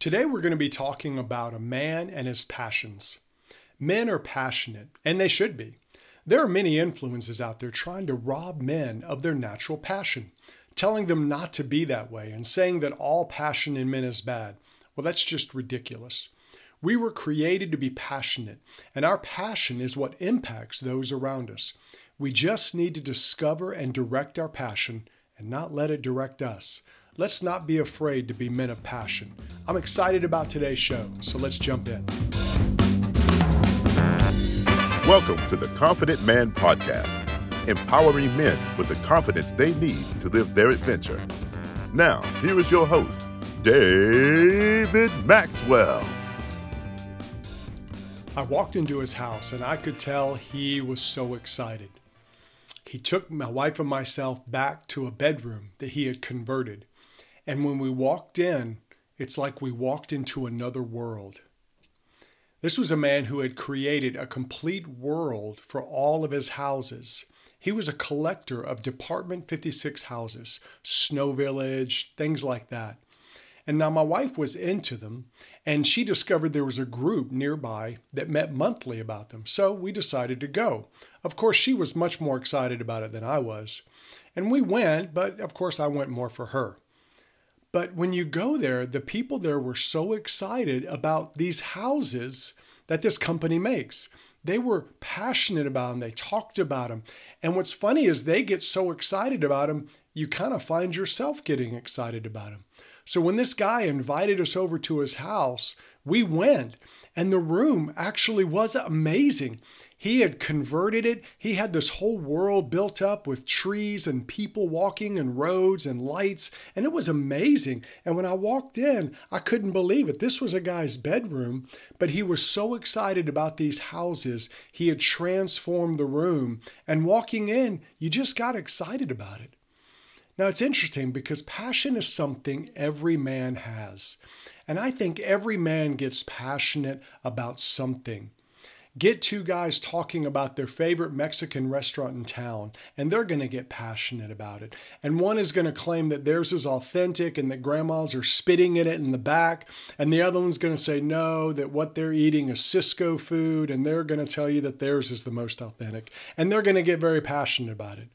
Today we're going to be talking about a man and his passions. Men are passionate, and they should be. There are many influences out there trying to rob men of their natural passion, telling them not to be that way and saying that all passion in men is bad. Well, that's just ridiculous. We were created to be passionate, and our passion is what impacts those around us. We just need to discover and direct our passion and not let it direct us. Let's not be afraid to be men of passion. I'm excited about today's show, so let's jump in. Welcome to the Confident Man Podcast, empowering men with the confidence they need to live their adventure. Now, here is your host, David Maxwell. I walked into his house and I could tell he was so excited. He took my wife and myself back to a bedroom that he had converted. And when we walked in, it's like we walked into another world. This was a man who had created a complete world for all of his houses. He was a collector of Department 56 houses, Snow Village, things like that. And now my wife was into them, and she discovered there was a group nearby that met monthly about them. So we decided to go. Of course, she was much more excited about it than I was. And we went, but of course, I went more for her. But when you go there, the people there were so excited about these houses that this company makes. They were passionate about them, they talked about them. And what's funny is they get so excited about them, you kind of find yourself getting excited about them. So when this guy invited us over to his house, we went, and the room actually was amazing. He had converted it. He had this whole world built up with trees and people walking and roads and lights, and it was amazing. And when I walked in, I couldn't believe it. This was a guy's bedroom, but he was so excited about these houses. He had transformed the room, and walking in, you just got excited about it. Now, it's interesting because passion is something every man has. And I think every man gets passionate about something. Get two guys talking about their favorite Mexican restaurant in town, and they're going to get passionate about it. And one is going to claim that theirs is authentic and that grandmas are spitting in it in the back. And the other one's going to say no, that what they're eating is Sysco food, and they're going to tell you that theirs is the most authentic. And they're going to get very passionate about it.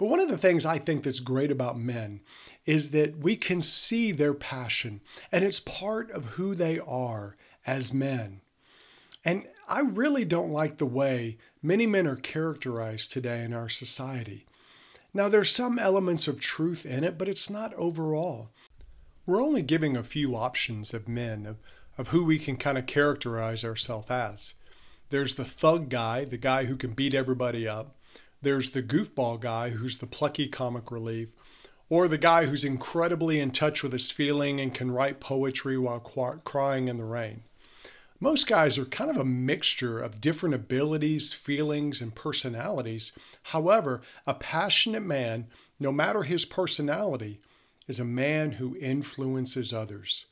But one of the things I think that's great about men is that we can see their passion, and it's part of who they are as men. And I really don't like the way many men are characterized today in our society. Now, there's some elements of truth in it, but it's not overall. We're only giving a few options of men, of, of who we can kind of characterize ourselves as. There's the thug guy, the guy who can beat everybody up. There's the goofball guy who's the plucky comic relief. Or the guy who's incredibly in touch with his feeling and can write poetry while crying in the rain. Most guys are kind of a mixture of different abilities, feelings, and personalities. However, a passionate man, no matter his personality, is a man who influences others.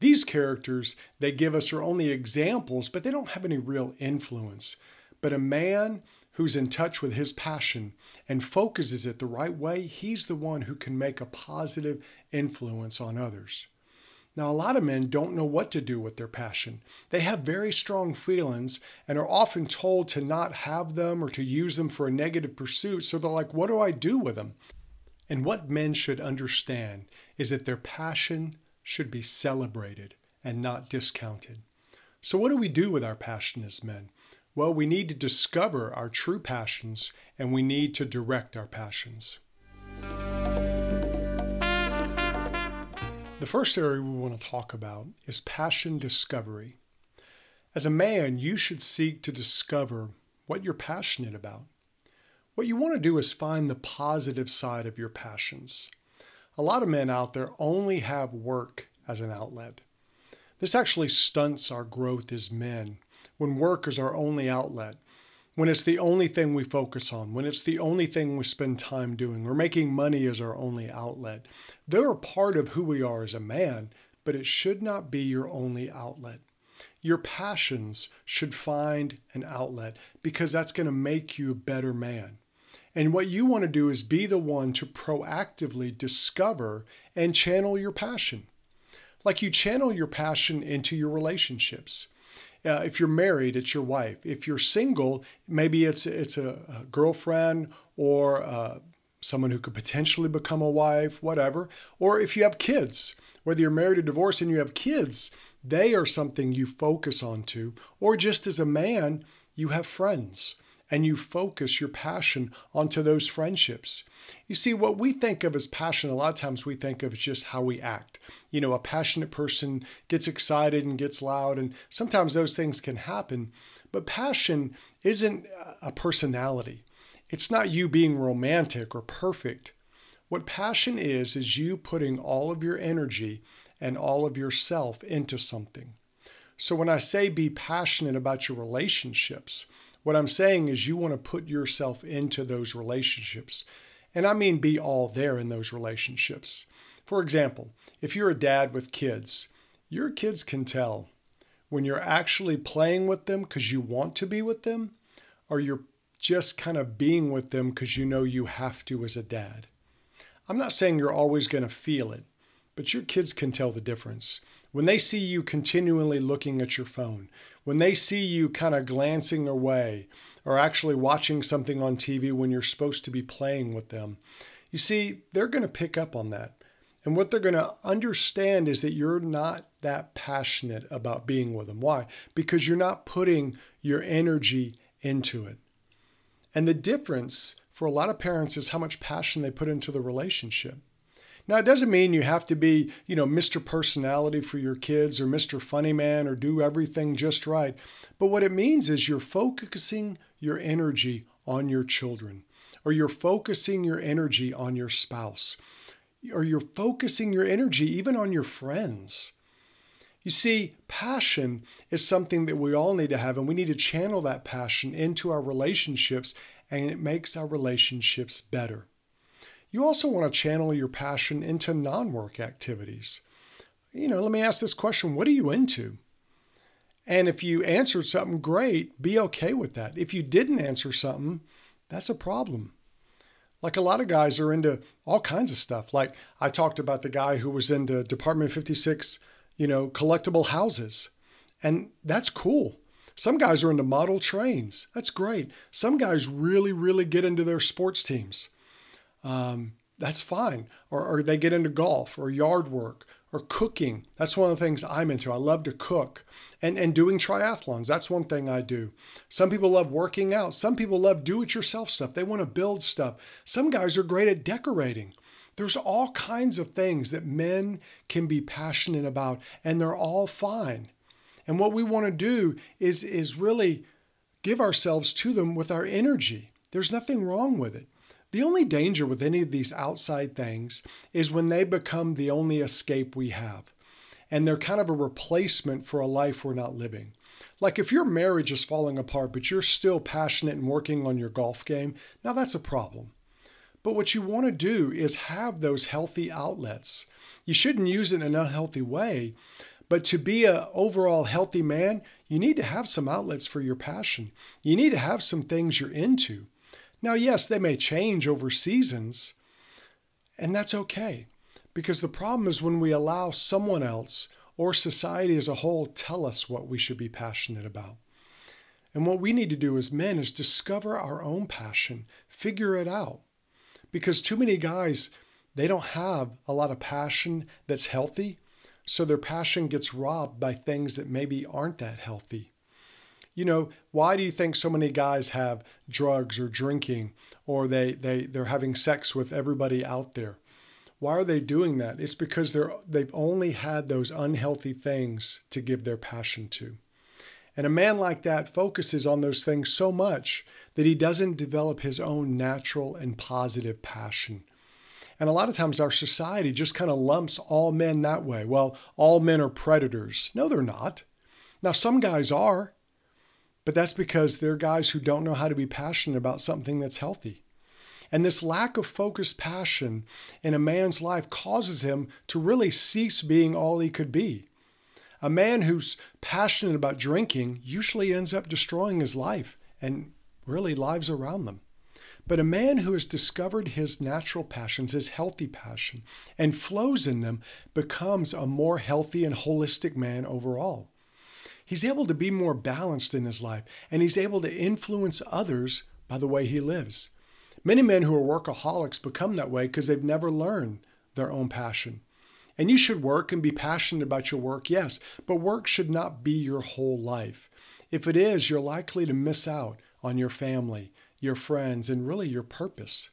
These characters they give us are only examples, but they don't have any real influence. But a man who's in touch with his passion and focuses it the right way, he's the one who can make a positive influence on others. Now, a lot of men don't know what to do with their passion. They have very strong feelings and are often told to not have them or to use them for a negative pursuit. So they're like, what do I do with them? And what men should understand is that their passion should be celebrated and not discounted. So, what do we do with our passion as men? Well, we need to discover our true passions and we need to direct our passions. The first area we want to talk about is passion discovery. As a man, you should seek to discover what you're passionate about. What you want to do is find the positive side of your passions. A lot of men out there only have work as an outlet. This actually stunts our growth as men when work is our only outlet when it's the only thing we focus on, when it's the only thing we spend time doing, or making money is our only outlet. They're a part of who we are as a man, but it should not be your only outlet. Your passions should find an outlet because that's going to make you a better man. And what you want to do is be the one to proactively discover and channel your passion. Like you channel your passion into your relationships. Uh, if you're married, it's your wife. If you're single, maybe it's it's a, a girlfriend or uh, someone who could potentially become a wife, whatever. Or if you have kids, whether you're married or divorced and you have kids, they are something you focus on to. Or just as a man, you have friends and you focus your passion onto those friendships. You see, what we think of as passion, a lot of times we think of just how we act. You know, a passionate person gets excited and gets loud, and sometimes those things can happen. But passion isn't a personality, it's not you being romantic or perfect. What passion is, is you putting all of your energy and all of yourself into something. So when I say be passionate about your relationships, what I'm saying is you want to put yourself into those relationships. And I mean be all there in those relationships. For example, if you're a dad with kids, your kids can tell when you're actually playing with them because you want to be with them, or you're just kind of being with them because you know you have to as a dad. I'm not saying you're always going to feel it, but your kids can tell the difference. When they see you continually looking at your phone, when they see you kind of glancing away or actually watching something on TV when you're supposed to be playing with them, you see, they're going to pick up on that. And what they're going to understand is that you're not that passionate about being with them. Why? Because you're not putting your energy into it. And the difference for a lot of parents is how much passion they put into the relationship. Now, it doesn't mean you have to be, you know, Mr. Personality for your kids or Mr. Funny Man or do everything just right. But what it means is you're focusing your energy on your children, or you're focusing your energy on your spouse, or you're focusing your energy even on your friends. You see, passion is something that we all need to have, and we need to channel that passion into our relationships, and it makes our relationships better. You also want to channel your passion into non work activities. You know, let me ask this question What are you into? And if you answered something great, be okay with that. If you didn't answer something, that's a problem. Like a lot of guys are into all kinds of stuff. Like I talked about the guy who was into Department 56, you know, collectible houses. And that's cool. Some guys are into model trains. That's great. Some guys really, really get into their sports teams um, that's fine. Or, or they get into golf or yard work or cooking. That's one of the things I'm into. I love to cook and, and doing triathlons. That's one thing I do. Some people love working out. Some people love do it yourself stuff. They want to build stuff. Some guys are great at decorating. There's all kinds of things that men can be passionate about, and they're all fine. And what we want to do is, is really give ourselves to them with our energy. There's nothing wrong with it. The only danger with any of these outside things is when they become the only escape we have. And they're kind of a replacement for a life we're not living. Like if your marriage is falling apart, but you're still passionate and working on your golf game, now that's a problem. But what you want to do is have those healthy outlets. You shouldn't use it in an unhealthy way, but to be an overall healthy man, you need to have some outlets for your passion. You need to have some things you're into. Now, yes, they may change over seasons, and that's okay. Because the problem is when we allow someone else or society as a whole tell us what we should be passionate about. And what we need to do as men is discover our own passion, figure it out. Because too many guys, they don't have a lot of passion that's healthy, so their passion gets robbed by things that maybe aren't that healthy you know, why do you think so many guys have drugs or drinking or they, they, they're having sex with everybody out there? Why are they doing that? It's because they're, they've only had those unhealthy things to give their passion to. And a man like that focuses on those things so much that he doesn't develop his own natural and positive passion. And a lot of times our society just kind of lumps all men that way. Well, all men are predators. No, they're not. Now, some guys are. But that's because they're guys who don't know how to be passionate about something that's healthy. And this lack of focused passion in a man's life causes him to really cease being all he could be. A man who's passionate about drinking usually ends up destroying his life and really lives around them. But a man who has discovered his natural passions, his healthy passion, and flows in them becomes a more healthy and holistic man overall. He's able to be more balanced in his life, and he's able to influence others by the way he lives. Many men who are workaholics become that way because they've never learned their own passion. And you should work and be passionate about your work, yes, but work should not be your whole life. If it is, you're likely to miss out on your family, your friends, and really your purpose.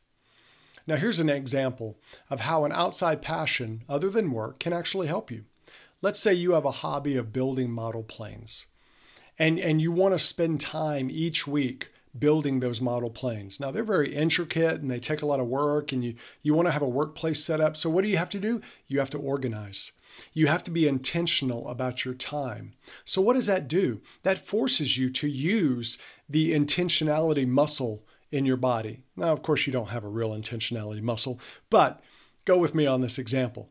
Now, here's an example of how an outside passion, other than work, can actually help you. Let's say you have a hobby of building model planes, and, and you want to spend time each week building those model planes. Now they're very intricate and they take a lot of work and you you want to have a workplace set up. So what do you have to do? You have to organize. You have to be intentional about your time. So what does that do? That forces you to use the intentionality muscle in your body. Now of course you don't have a real intentionality muscle, but go with me on this example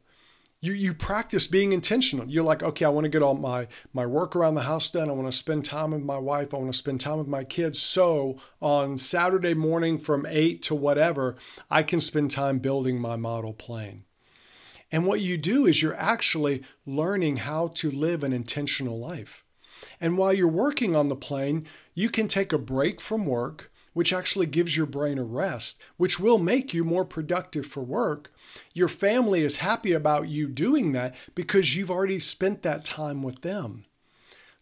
you you practice being intentional. You're like, okay, I want to get all my my work around the house done. I want to spend time with my wife. I want to spend time with my kids. So on Saturday morning from eight to whatever, I can spend time building my model plane. And what you do is you're actually learning how to live an intentional life. And while you're working on the plane, you can take a break from work which actually gives your brain a rest, which will make you more productive for work. Your family is happy about you doing that because you've already spent that time with them.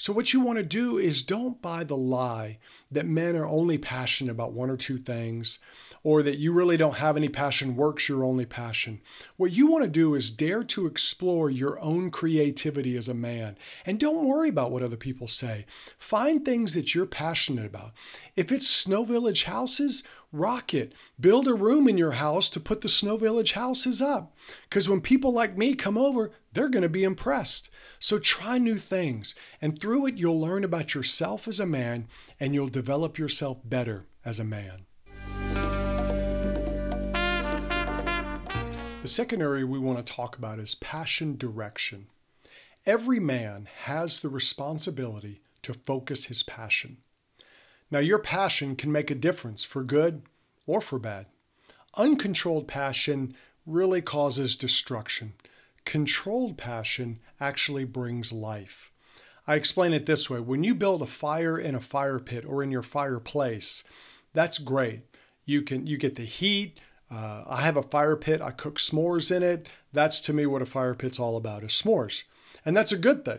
So, what you want to do is don't buy the lie that men are only passionate about one or two things, or that you really don't have any passion, work's your only passion. What you want to do is dare to explore your own creativity as a man. And don't worry about what other people say. Find things that you're passionate about. If it's Snow Village houses, rock it. Build a room in your house to put the Snow Village houses up. Because when people like me come over, they're going to be impressed. So try new things, and through it, you'll learn about yourself as a man and you'll develop yourself better as a man. The second area we want to talk about is passion direction. Every man has the responsibility to focus his passion. Now, your passion can make a difference for good or for bad. Uncontrolled passion really causes destruction. Controlled passion actually brings life. I explain it this way when you build a fire in a fire pit or in your fireplace, that's great. You can you get the heat. Uh, I have a fire pit. I cook s'mores in it. That's to me what a fire pit's all about is s'mores, and that's a good thing.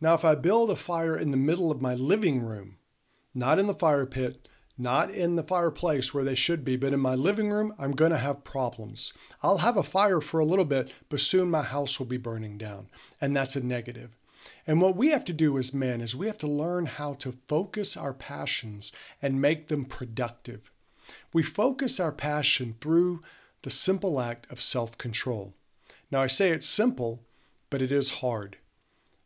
Now, if I build a fire in the middle of my living room, not in the fire pit, not in the fireplace where they should be, but in my living room, I'm going to have problems. I'll have a fire for a little bit, but soon my house will be burning down. And that's a negative. And what we have to do as men is we have to learn how to focus our passions and make them productive. We focus our passion through the simple act of self control. Now, I say it's simple, but it is hard.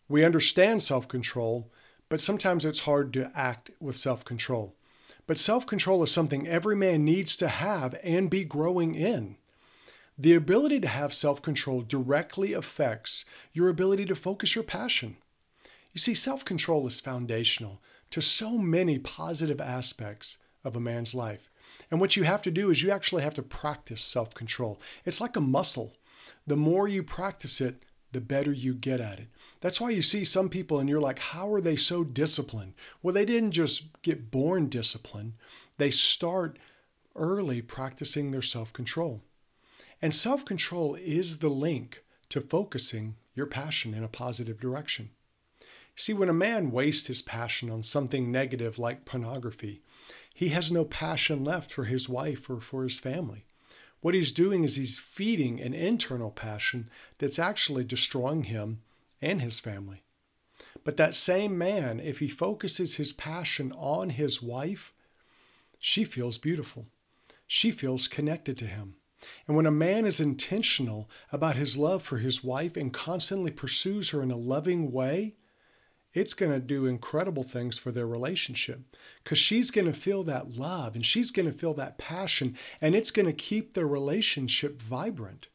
We understand self control, but sometimes it's hard to act with self control. But self control is something every man needs to have and be growing in. The ability to have self control directly affects your ability to focus your passion. You see, self control is foundational to so many positive aspects of a man's life. And what you have to do is you actually have to practice self control. It's like a muscle. The more you practice it, the better you get at it. That's why you see some people and you're like, how are they so disciplined? Well, they didn't just get born disciplined, they start early practicing their self control. And self control is the link to focusing your passion in a positive direction. See, when a man wastes his passion on something negative like pornography, he has no passion left for his wife or for his family. What he's doing is he's feeding an internal passion that's actually destroying him and his family. But that same man, if he focuses his passion on his wife, she feels beautiful. She feels connected to him. And when a man is intentional about his love for his wife and constantly pursues her in a loving way, it's going to do incredible things for their relationship because she's going to feel that love and she's going to feel that passion and it's going to keep their relationship vibrant.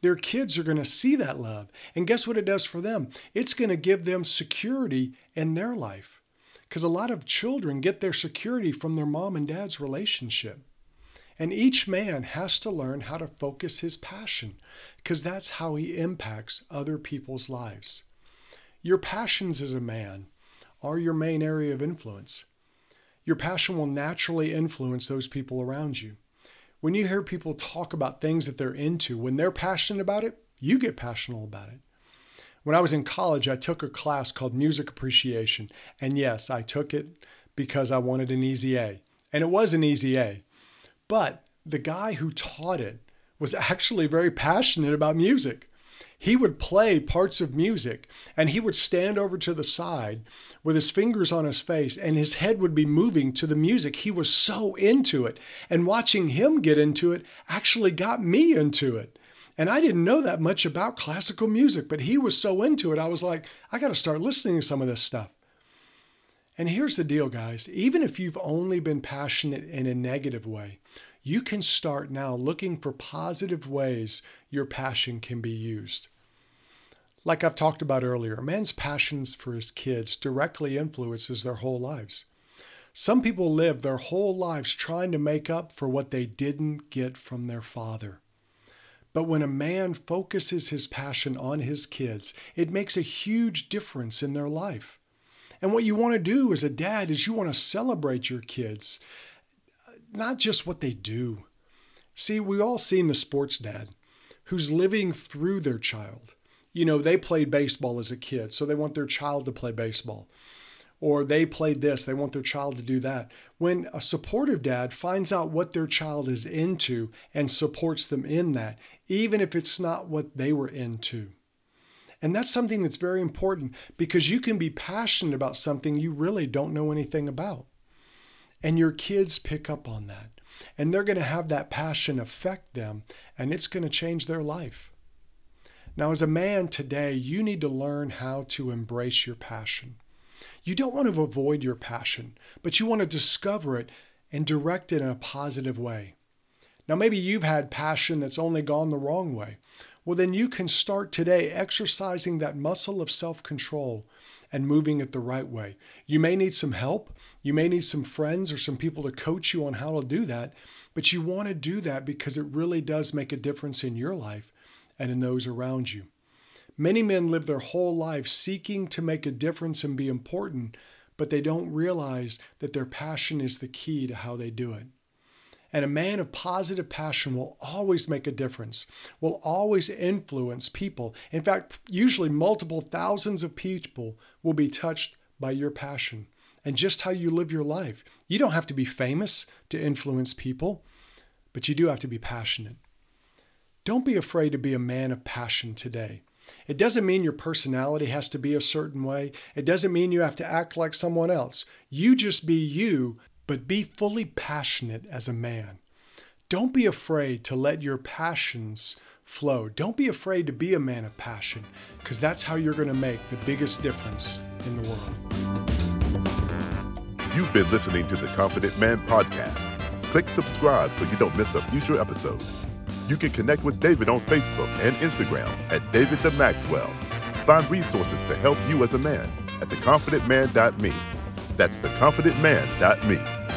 Their kids are going to see that love. And guess what it does for them? It's going to give them security in their life because a lot of children get their security from their mom and dad's relationship. And each man has to learn how to focus his passion because that's how he impacts other people's lives. Your passions as a man are your main area of influence. Your passion will naturally influence those people around you. When you hear people talk about things that they're into, when they're passionate about it, you get passionate about it. When I was in college, I took a class called Music Appreciation. And yes, I took it because I wanted an easy A. And it was an easy A. But the guy who taught it was actually very passionate about music. He would play parts of music and he would stand over to the side with his fingers on his face and his head would be moving to the music. He was so into it. And watching him get into it actually got me into it. And I didn't know that much about classical music, but he was so into it. I was like, I got to start listening to some of this stuff. And here's the deal, guys even if you've only been passionate in a negative way, you can start now looking for positive ways your passion can be used. Like I've talked about earlier, a man's passions for his kids directly influences their whole lives. Some people live their whole lives trying to make up for what they didn't get from their father. But when a man focuses his passion on his kids, it makes a huge difference in their life. And what you want to do as a dad is you want to celebrate your kids, not just what they do. See, we all seen the sports dad who's living through their child. You know, they played baseball as a kid, so they want their child to play baseball or they played this, they want their child to do that. When a supportive dad finds out what their child is into and supports them in that, even if it's not what they were into. And that's something that's very important because you can be passionate about something you really don't know anything about. And your kids pick up on that. And they're going to have that passion affect them, and it's going to change their life. Now, as a man today, you need to learn how to embrace your passion. You don't want to avoid your passion, but you want to discover it and direct it in a positive way. Now, maybe you've had passion that's only gone the wrong way. Well, then you can start today exercising that muscle of self control and moving it the right way. You may need some help. You may need some friends or some people to coach you on how to do that, but you want to do that because it really does make a difference in your life and in those around you. Many men live their whole life seeking to make a difference and be important, but they don't realize that their passion is the key to how they do it. And a man of positive passion will always make a difference, will always influence people. In fact, usually multiple thousands of people will be touched by your passion and just how you live your life. You don't have to be famous to influence people, but you do have to be passionate. Don't be afraid to be a man of passion today. It doesn't mean your personality has to be a certain way. It doesn't mean you have to act like someone else. You just be you, but be fully passionate as a man. Don't be afraid to let your passions flow. Don't be afraid to be a man of passion, because that's how you're going to make the biggest difference in the world. You've been listening to the Confident Man Podcast. Click subscribe so you don't miss a future episode. You can connect with David on Facebook and Instagram at David the Maxwell. Find resources to help you as a man at theconfidentman.me. That's theconfidentman.me.